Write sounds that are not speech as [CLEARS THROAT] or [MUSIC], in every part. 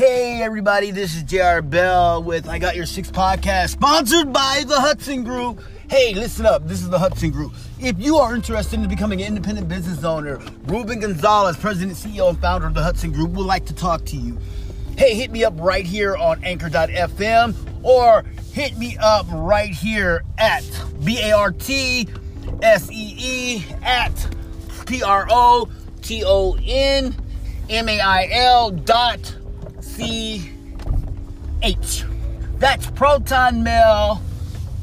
Hey everybody, this is JR Bell with I Got Your Six podcast, sponsored by the Hudson Group. Hey, listen up, this is the Hudson Group. If you are interested in becoming an independent business owner, Ruben Gonzalez, President, CEO, and founder of the Hudson Group, would like to talk to you. Hey, hit me up right here on anchor.fm or hit me up right here at B A R T S E E at P R O T O N M A I L dot C H. That's Proton Mail.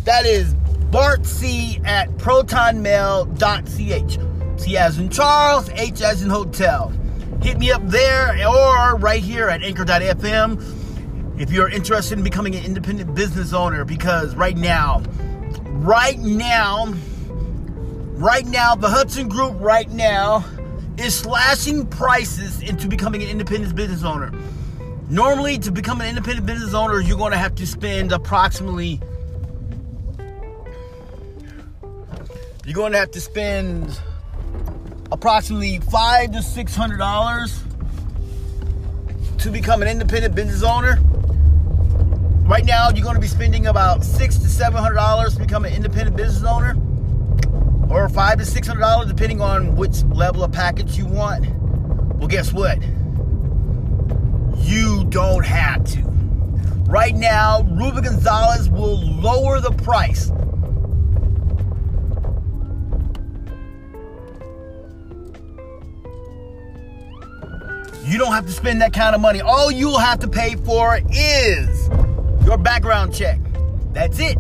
That is Bart C at protonmail.ch. C as in Charles, H as in hotel. Hit me up there or right here at anchor.fm if you're interested in becoming an independent business owner because right now, right now, right now, the Hudson Group right now is slashing prices into becoming an independent business owner. Normally, to become an independent business owner, you're going to have to spend approximately you're going to have to spend approximately five to six hundred dollars to become an independent business owner. Right now, you're going to be spending about six to seven hundred dollars to become an independent business owner, or five to six hundred dollars depending on which level of package you want. Well, guess what? You don't have to. Right now, Ruben Gonzalez will lower the price You don't have to spend that kind of money. All you'll have to pay for is your background check. That's it.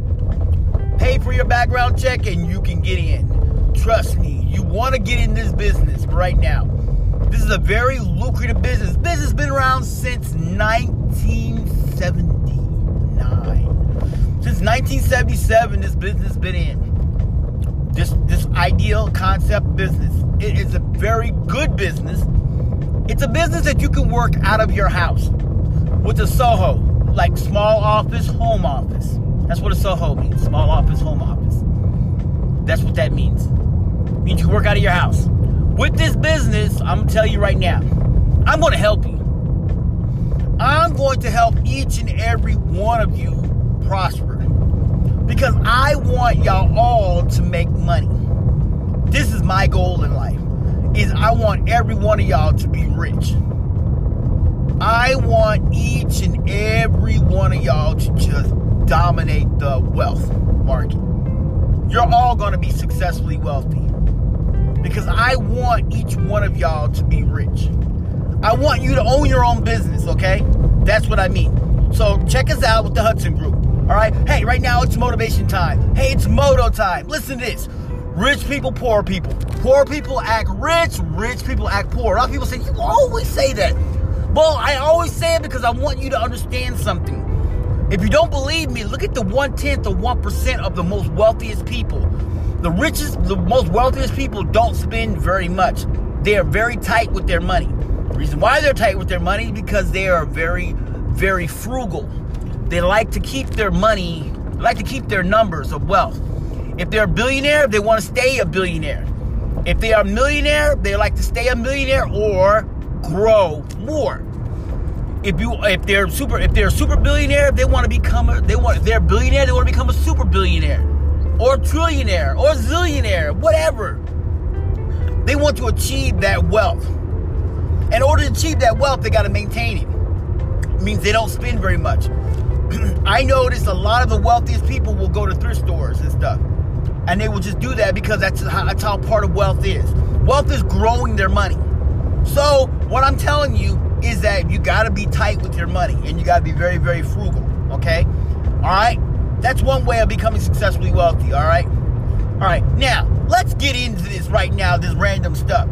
Pay for your background check and you can get in. Trust me, you want to get in this business right now. This is a very lucrative business. Business has been around since 1979. Since 1977, this business has been in. This this ideal concept business. It is a very good business it's a business that you can work out of your house with a Soho, like small office, home office. That's what a Soho means small office, home office. That's what that means. It means you can work out of your house. With this business, I'm gonna tell you right now, I'm gonna help you. I'm going to help each and every one of you prosper because I want y'all all to make money. This is my goal in life is I want every one of y'all to be rich. I want each and every one of y'all to just dominate the wealth market. You're all going to be successfully wealthy because I want each one of y'all to be rich. I want you to own your own business, okay? That's what I mean. So check us out with the Hudson Group. All right. Hey, right now it's motivation time. Hey, it's moto time. Listen to this. Rich people, poor people. Poor people act rich, rich people act poor. A lot of people say, you always say that. Well, I always say it because I want you to understand something. If you don't believe me, look at the one tenth or one percent of the most wealthiest people. The richest, the most wealthiest people don't spend very much. They are very tight with their money. The reason why they're tight with their money is because they are very, very frugal. They like to keep their money, like to keep their numbers of wealth. If they're a billionaire, they want to stay a billionaire. If they are a millionaire, they like to stay a millionaire or grow more. If you if they're super if they're a super billionaire, they want to become a they want if they're a billionaire, they want to become a super billionaire or trillionaire or zillionaire, whatever. They want to achieve that wealth. In order to achieve that wealth, they got to maintain it. it. Means they don't spend very much. [CLEARS THROAT] I notice a lot of the wealthiest people will go to thrift stores and stuff and they will just do that because that's how, that's how part of wealth is. Wealth is growing their money. So what I'm telling you is that you got to be tight with your money and you got to be very very frugal. Okay, all right. That's one way of becoming successfully wealthy. All right. All right. Now let's get into this right now. This random stuff.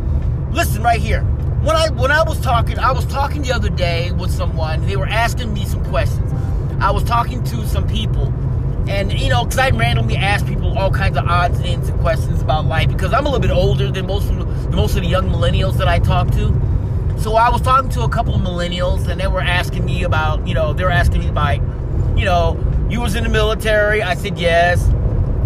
Listen right here. When I when I was talking, I was talking the other day with someone. They were asking me some questions. I was talking to some people and, you know, because I randomly ask people all kinds of odds and ends and questions about life because I'm a little bit older than most of, the, most of the young millennials that I talk to. So I was talking to a couple of millennials and they were asking me about, you know, they were asking me about, you know, you was in the military. I said yes.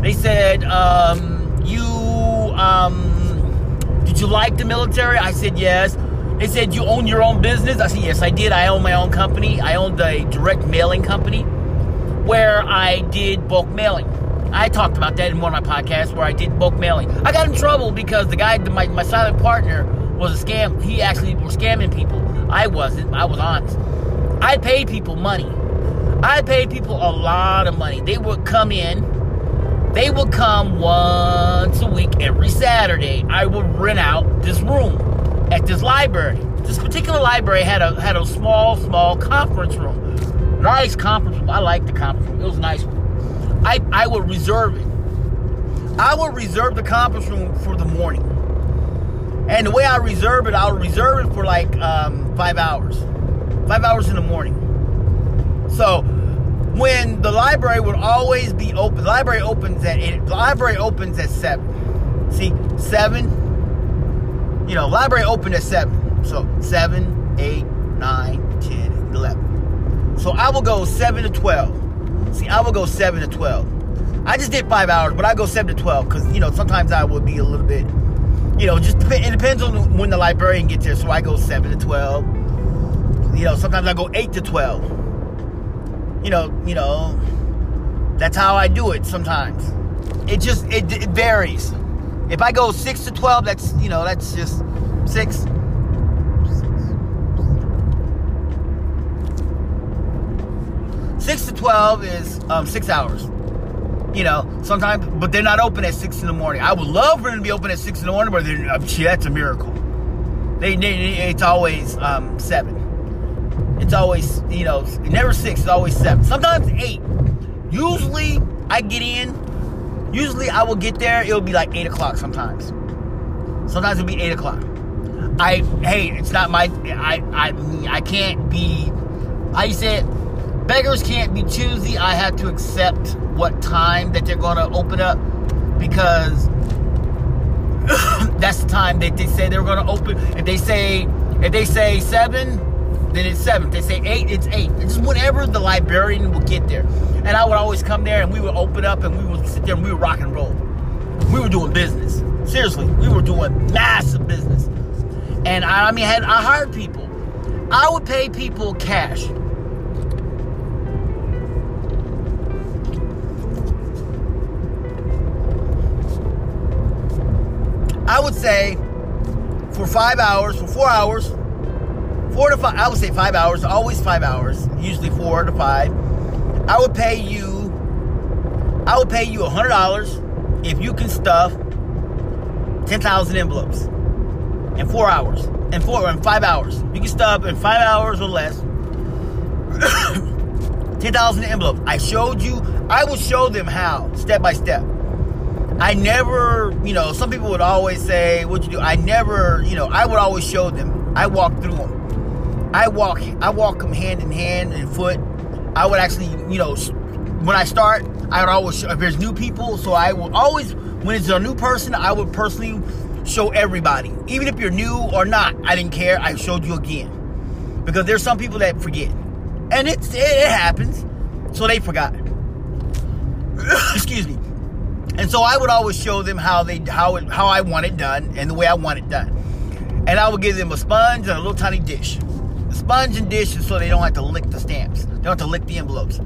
They said, um, you, um, did you like the military? I said yes. They said you own your own business. I said yes, I did. I own my own company. I owned a direct mailing company where I did bulk mailing. I talked about that in one of my podcasts where I did bulk mailing. I got in trouble because the guy, my, my silent partner, was a scam. He actually was scamming people. I wasn't. I was honest. I paid people money. I paid people a lot of money. They would come in. They would come once a week every Saturday. I would rent out this room at this library. This particular library had a had a small, small conference room. Nice conference room. I liked the conference room. It was nice. I, I would reserve it. I would reserve the conference room for the morning. And the way I reserve it, I'll reserve it for like um, five hours. Five hours in the morning. So when the library would always be open, the library opens at eight, the library opens at seven. See, seven, you know, library opened at 7. So 7, 8, 9, 10, 11. So I will go 7 to 12. See, I will go 7 to 12. I just did 5 hours, but I go 7 to 12 because, you know, sometimes I would be a little bit, you know, just it depends on when the librarian gets there. So I go 7 to 12. You know, sometimes I go 8 to 12. You know, you know, that's how I do it sometimes. It just, it, it varies. If I go 6 to 12, that's, you know, that's just 6. Six to twelve is um, six hours. You know, sometimes, but they're not open at six in the morning. I would love for them to be open at six in the morning, but uh, gee, that's a miracle. They, they it's always um, seven. It's always you know never six. It's always seven. Sometimes eight. Usually I get in Usually I will get there, it'll be like 8 o'clock sometimes. Sometimes it'll be 8 o'clock. I, hey, it's not my, I, I, I can't be, I said, beggars can't be choosy. I have to accept what time that they're to open up because [COUGHS] that's the time that they say they're to open. If they say, if they say 7, then it's seven. They say eight, it's eight. It's just whenever the librarian will get there. And I would always come there and we would open up and we would sit there and we would rock and roll. We were doing business. Seriously, we were doing massive business. And I, I mean, had, I hired people. I would pay people cash. I would say for five hours, for four hours, four to five, I would say five hours, always five hours, usually four to five. I would pay you, I would pay you a hundred dollars if you can stuff 10,000 envelopes in four hours, in four, in five hours. You can stuff in five hours or less [COUGHS] 10,000 envelopes. I showed you, I will show them how, step by step. I never, you know, some people would always say, what you do? I never, you know, I would always show them. I walk through them. I walk I walk them hand in hand and foot. I would actually, you know, when I start, I would always show, if there's new people, so I will always when it's a new person, I would personally show everybody, even if you're new or not. I didn't care. I showed you again because there's some people that forget, and it's it, happens, so they forgot. [COUGHS] Excuse me. And so I would always show them how they how it, how I want it done and the way I want it done. And I would give them a sponge and a little tiny dish sponge and dish so they don't have to lick the stamps. They don't have to lick the envelopes.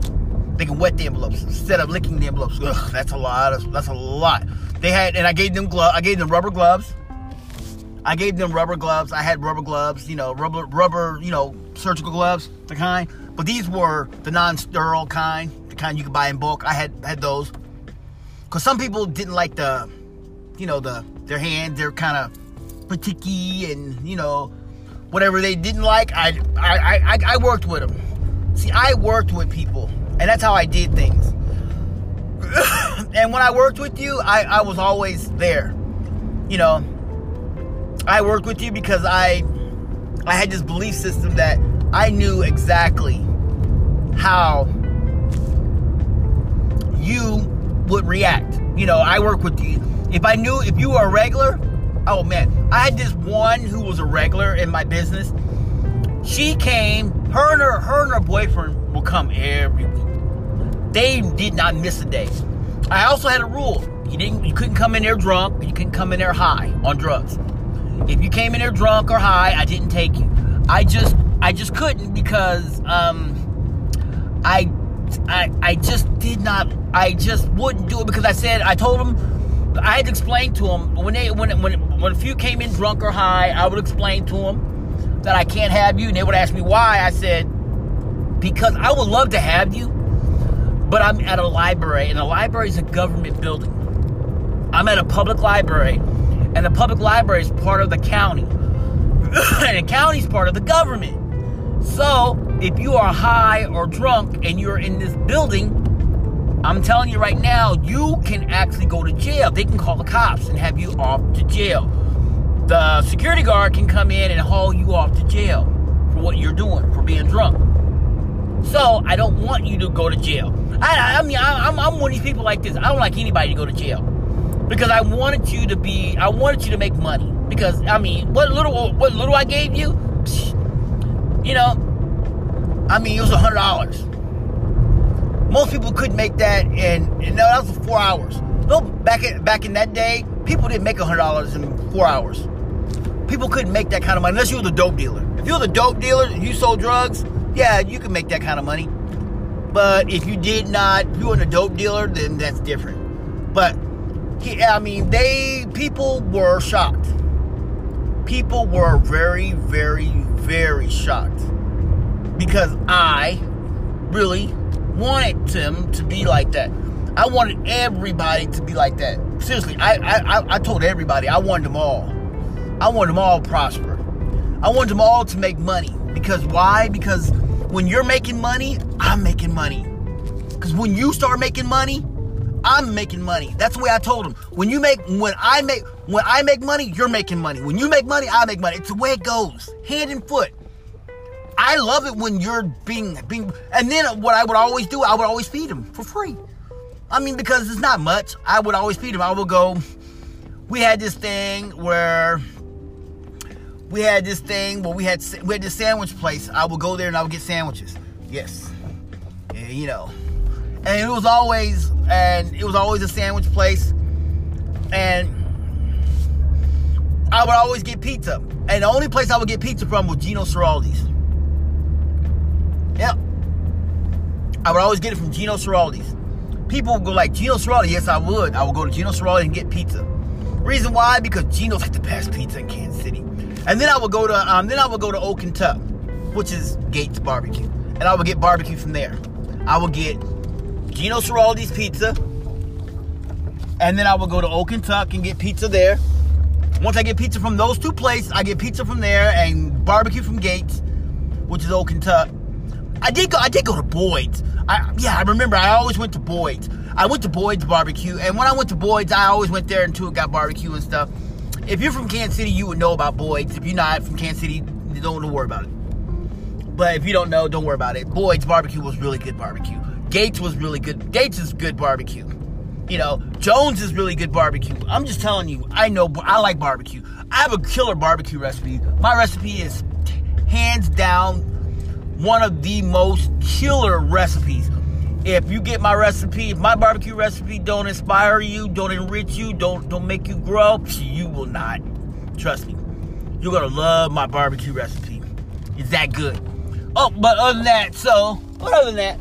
They can wet the envelopes instead of licking the envelopes. Ugh, that's a lot. Of, that's a lot. They had, and I gave them glove. I gave them rubber gloves. I gave them rubber gloves. I had rubber gloves. You know, rubber, rubber. You know, surgical gloves, the kind. But these were the non-sterile kind, the kind you could buy in bulk. I had had those because some people didn't like the, you know, the their hands. They're kind of faticky and you know whatever they didn't like, I, I, I, I worked with them. See, I worked with people, and that's how I did things. [COUGHS] and when I worked with you, I, I was always there. You know, I worked with you because I, I had this belief system that I knew exactly how you would react. You know, I work with you. If I knew if you were a regular, oh man, I had this one who was a regular in my business. She came, her and her, her and her boyfriend will come every week. They did not miss a day. I also had a rule. You didn't you couldn't come in there drunk, you couldn't come in there high on drugs. If you came in there drunk or high, I didn't take you. I just I just couldn't because um I I I just did not I just wouldn't do it because I said I told them I had to explain to them when they when when when a few came in drunk or high, I would explain to them that I can't have you, and they would ask me why. I said because I would love to have you, but I'm at a library, and a library is a government building. I'm at a public library, and the public library is part of the county, [COUGHS] and the county is part of the government. So if you are high or drunk and you're in this building, I'm telling you right now, you can actually go to jail. They can call the cops and have you off to jail. The security guard can come in and haul you off to jail for what you're doing, for being drunk. So I don't want you to go to jail. I, I mean, I, am I'm one of these people like this. I don't like anybody to go to jail because I wanted you to be. I wanted you to make money because I mean, what little what little I gave you, you know, I mean, it was a hundred dollars. Most people couldn't make that in, and no, that was four hours. No, back in back in that day, people didn't make a hundred dollars in four hours. People couldn't make that kind of money unless you were the dope dealer. If you were the dope dealer and you sold drugs, yeah, you could make that kind of money. But if you did not, if you were a dope dealer, then that's different. But I mean, they people were shocked. People were very, very, very shocked because I really wanted them to be like that. I wanted everybody to be like that. Seriously, I, I, I told everybody I wanted them all. I wanted them all prosper. I wanted them all to make money. Because why? Because when you're making money, I'm making money. Because when you start making money, I'm making money. That's the way I told them. When you make, when I make, when I make money, you're making money. When you make money, I make money. It's the way it goes, hand and foot. I love it when you're being being and then what I would always do, I would always feed him for free. I mean, because it's not much. I would always feed him. I would go. We had this thing where we had this thing where we had we had this sandwich place. I would go there and I would get sandwiches. Yes, yeah, you know, and it was always and it was always a sandwich place, and I would always get pizza. And the only place I would get pizza from was Gino Ciraldi's. Yep. I would always get it from Gino Ciraldi's. People would go like, Gino Ciraldi? Yes, I would. I would go to Gino Ciraldi and get pizza. Reason why? Because Gino's like the best pizza in Kansas City. And then I would go to um, then I would go to Oak and Tuck, which is Gates Barbecue, and I would get barbecue from there. I would get Gino Ciraldi's pizza, and then I would go to Oak and Tuck and get pizza there. Once I get pizza from those two places, I get pizza from there and barbecue from Gates, which is Oak and Tuck. I did go. I did go to Boyd's. I, yeah, I remember. I always went to Boyd's. I went to Boyd's barbecue, and when I went to Boyd's, I always went there and too got barbecue and stuff. If you're from Kansas City, you would know about Boyd's. If you're not from Kansas City, don't, worry about it. But if you don't know, don't worry about it. Boyd's barbecue was really good barbecue. Gates was really good. Gates is good barbecue. You know, Jones is really good barbecue. I'm just telling you, I know I like barbecue. I have a killer barbecue recipe. My recipe is hands down one of the most killer recipes. If you get my recipe, if my barbecue recipe don't inspire you, don't enrich you, don't don't make you grow, you will not. Trust me. You're gonna love my barbecue recipe. It's that good. Oh, but other than that, so but other than that,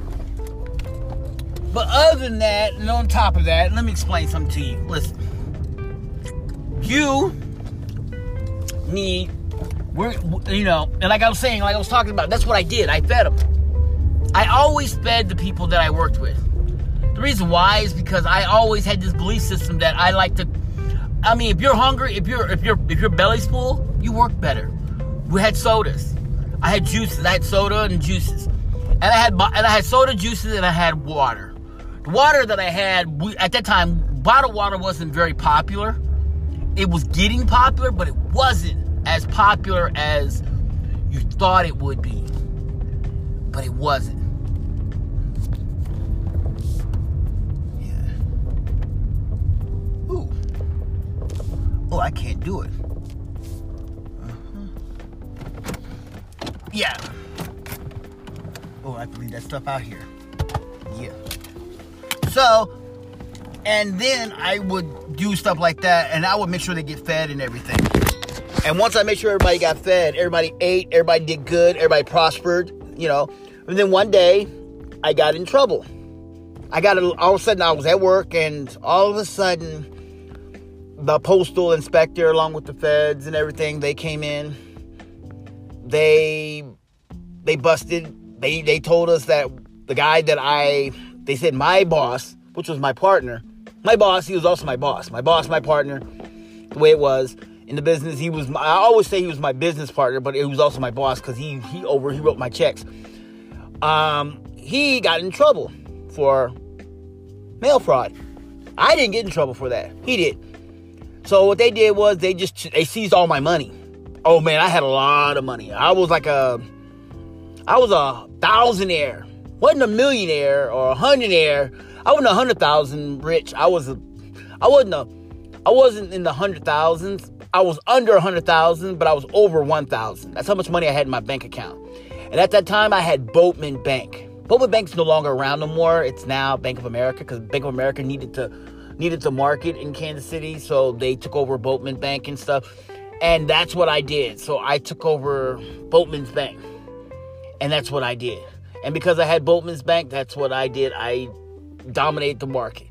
but other than that, and on top of that, let me explain something to you. Listen, you need we're, you know, and like I was saying, like I was talking about, that's what I did. I fed them. I always fed the people that I worked with. The reason why is because I always had this belief system that I like to. I mean, if you're hungry, if you're if you're if your belly's full, you work better. We had sodas. I had juices. I had soda and juices, and I had and I had soda juices and I had water. The water that I had we, at that time, bottled water wasn't very popular. It was getting popular, but it wasn't as popular as you thought it would be, but it wasn't. Yeah. Ooh. Oh, I can't do it. Uh-huh. Yeah. Oh, I leave that stuff out here. Yeah. So, and then I would do stuff like that, and I would make sure they get fed and everything. And once I made sure everybody got fed, everybody ate, everybody did good, everybody prospered, you know. And then one day, I got in trouble. I got a, all of a sudden I was at work, and all of a sudden, the postal inspector, along with the feds and everything, they came in. They they busted. They they told us that the guy that I they said my boss, which was my partner, my boss, he was also my boss. My boss, my partner, the way it was in the business. He was. My, I always say he was my business partner, but he was also my boss because he he over he wrote my checks. Um, he got in trouble for mail fraud. I didn't get in trouble for that. He did. So what they did was they just they seized all my money. Oh man, I had a lot of money. I was like a I was a thousandaire. wasn't a millionaire or a hundredaire. I wasn't a hundred thousand rich. I was a I wasn't a I wasn't in the hundred thousands. I was under a hundred thousand, but I was over one thousand. That's how much money I had in my bank account. And at that time I had Boatmen Bank. Boatmen Bank's no longer around no more. It's now Bank of America because Bank of America needed to needed to market in Kansas City, so they took over Boatmen Bank and stuff. And that's what I did. So I took over Boatmen's Bank. And that's what I did. And because I had Boatmen's Bank, that's what I did. I dominated the market.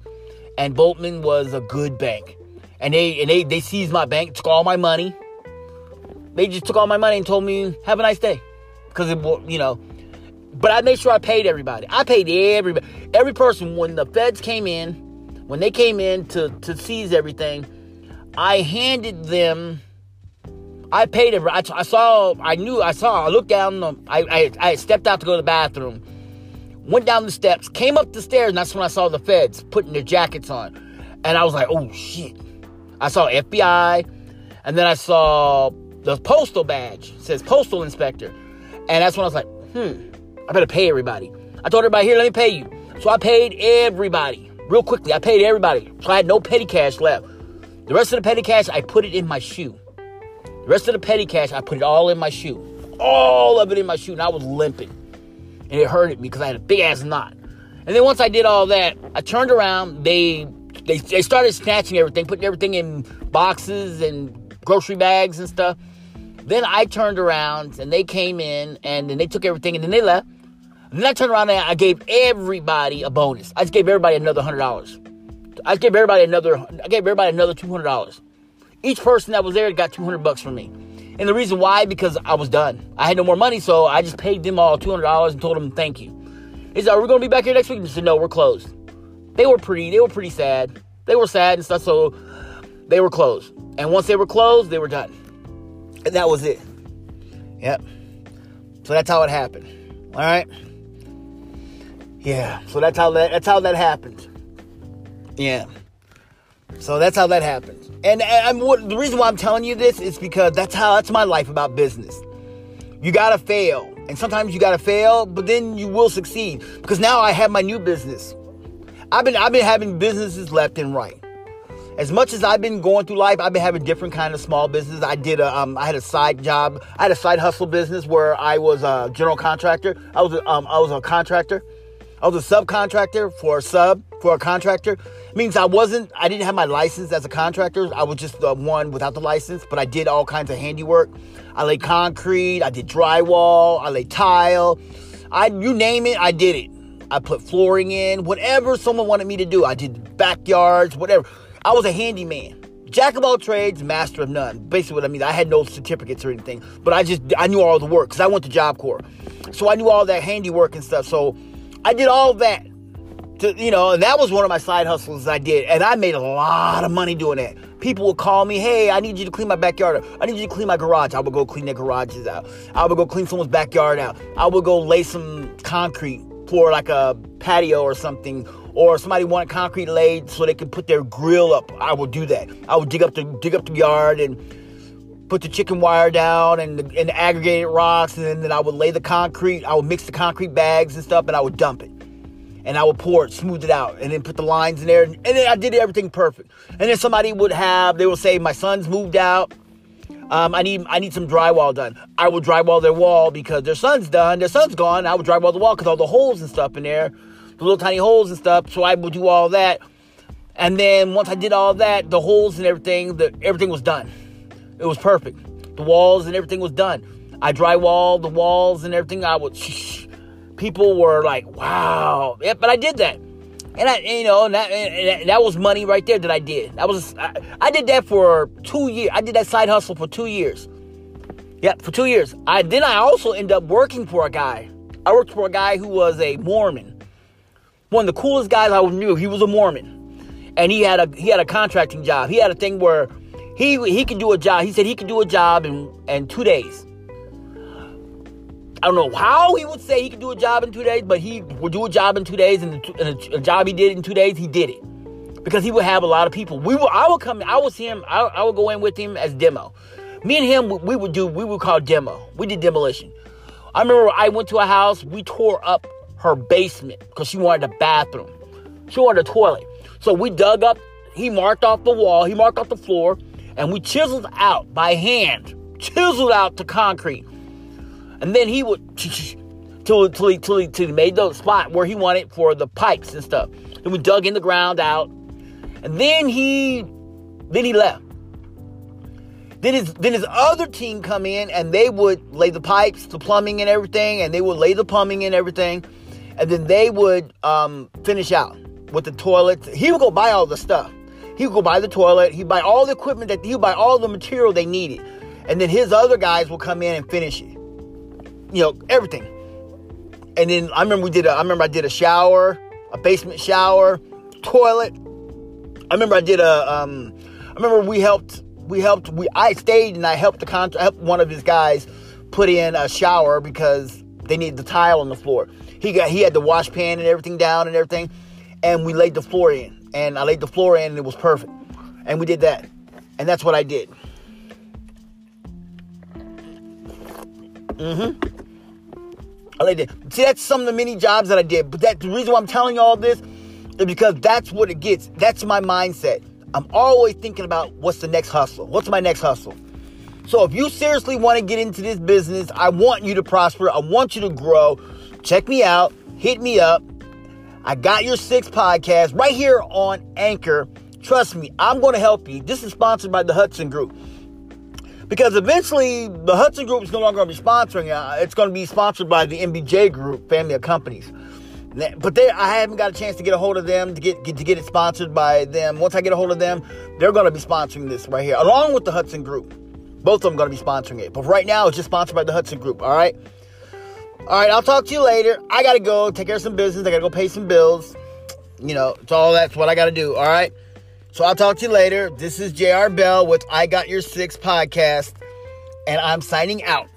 And Boatmen was a good bank. And they and they, they seized my bank, took all my money. They just took all my money and told me, have a nice day. Because it you know. But I made sure I paid everybody. I paid everybody. Every person when the feds came in, when they came in to, to seize everything, I handed them I paid it. I, I, saw, I knew, I saw, I looked down, the, I, I, I stepped out to go to the bathroom, went down the steps, came up the stairs, and that's when I saw the feds putting their jackets on. And I was like, oh shit. I saw FBI, and then I saw the postal badge, says postal inspector. And that's when I was like, hmm, I better pay everybody. I told everybody, here, let me pay you. So I paid everybody real quickly. I paid everybody. So I had no petty cash left. The rest of the petty cash, I put it in my shoe. The rest of the petty cash, I put it all in my shoe. All of it in my shoe, and I was limping. And it hurted me because I had a big ass knot. And then once I did all that, I turned around. They, they they started snatching everything, putting everything in boxes and grocery bags and stuff. Then I turned around and they came in and then they took everything and then they left. And then I turned around and I gave everybody a bonus. I just gave everybody another hundred dollars. I gave everybody another. I gave everybody another two hundred dollars. Each person that was there got 200 bucks from me. And the reason why, because I was done. I had no more money, so I just paid them all $200 and told them thank you. He said, are we going to be back here next week? And said, no, we're closed. They were pretty, they were pretty sad. They were sad and stuff, so they were closed. And once they were closed, they were done. And that was it. Yep. So that's how it happened. All right. Yeah. So that's how that that's how that happened. Yeah. So that's how that happened. And, and what, the reason why I'm telling you this is because that's how that's my life about business. You gotta fail, and sometimes you gotta fail, but then you will succeed. Because now I have my new business. I've been I've been having businesses left and right. As much as I've been going through life, I've been having different kind of small businesses. I did a um, I had a side job. I had a side hustle business where I was a general contractor. I was a, um, I was a contractor. I was a subcontractor for a sub for a contractor. It means I wasn't, I didn't have my license as a contractor. I was just the one without the license, but I did all kinds of handiwork. I laid concrete, I did drywall, I laid tile. I, you name it, I did it. I put flooring in, whatever someone wanted me to do. I did backyards, whatever. I was a handyman. Jack of all trades, master of none. Basically, what I mean, I had no certificates or anything, but I just I knew all the work because I went to Job Corps, so I knew all that handiwork and stuff. So I did all that. To, you know, and that was one of my side hustles I did. And I made a lot of money doing that. People would call me, hey, I need you to clean my backyard. I need you to clean my garage. I would go clean their garages out. I would go clean someone's backyard out. I would go lay some concrete for like a patio or something. Or somebody wanted concrete laid so they could put their grill up. I would do that. I would dig up the dig up the yard and put the chicken wire down and the, and the aggregated rocks, and then, then I would lay the concrete. I would mix the concrete bags and stuff, and I would dump it. And I would pour it, smooth it out, and then put the lines in there. And, and then I did everything perfect. And then somebody would have, they would say, My son's moved out. Um, I need I need some drywall done. I will drywall their wall because their son's done. Their son's gone. I will drywall the wall because all the holes and stuff in there, the little tiny holes and stuff. So I will do all that. And then once I did all that, the holes and everything, the everything was done It was perfect. The walls and everything was done. I drywalled the walls and everything. I would. [LAUGHS] People were like, "Wow!" Yeah, but I did that, and I, you know, that, that was money right there that I did. That was I, I did that for two years. I did that side hustle for two years. Yeah, for two years. I then I also ended up working for a guy. I worked for a guy who was a Mormon. One of the coolest guys I knew. He was a Mormon, and he had a he had a contracting job. He had a thing where he he could do a job. He said he could do a job in in two days. I don't know how he would say he could do a job in two days, but he would do a job in two days, and, and a, a, job he did in two days, he did it because he would have a lot of people. We would, I would come, I would see him, I, I would go in with him as demo. Me and him, we would do, we would call demo. We did demolition. I remember I went to a house, we tore up her basement because she wanted a bathroom. She wanted a toilet. So we dug up, he marked off the wall, he marked off the floor, and we chiseled out by hand, chiseled out the concrete and then he would [LAUGHS] till till he till he, till he made the spot where he wanted for the pipes and stuff. Then we dug in the ground out, and then he then he left. Then his then his other team come in and they would lay the pipes, the plumbing and everything, and they would lay the plumbing and everything, and then they would um, finish out with the toilets. He would go buy all the stuff. He would go buy the toilet. He'd buy all the equipment that he would buy all the material they needed, and then his other guys will come in and finish it you know, everything. And then I remember we did a, I remember I did a shower, a basement shower, toilet. I remember I did a, um, I remember we helped, we helped, we, I stayed and I helped the contract, helped one of his guys put in a shower because they needed the tile on the floor. He got, he had the wash pan and everything down and everything. And we laid the floor in and I laid the floor in and it was perfect. And we did that. And that's what I did. Mm-hmm. I did. See, that's some of the many jobs that I did. But that the reason why I'm telling you all this is because that's what it gets. That's my mindset. I'm always thinking about what's the next hustle. What's my next hustle? So if you seriously want to get into this business, I want you to prosper. I want you to grow. Check me out. Hit me up. I got your six podcast right here on Anchor. Trust me, I'm going to help you. This is sponsored by the Hudson Group because eventually the Hudson Group is no longer going to be sponsoring. Uh, it's going to be sponsored by the MBJ Group, family of companies. But they, I haven't got a chance to get a hold of them to get, get to get it sponsored by them. Once I get a hold of them, they're going to be sponsoring this right here, along with the Hudson Group. Both of them going to be sponsoring it. But right now, it's just sponsored by the Hudson Group. All right. All right. I'll talk to you later. I got to go take care of some business. I got to go pay some bills. You know, it's all that's what I got to do. All right. So I'll talk to you later. This is JR Bell with I Got Your Six podcast, and I'm signing out.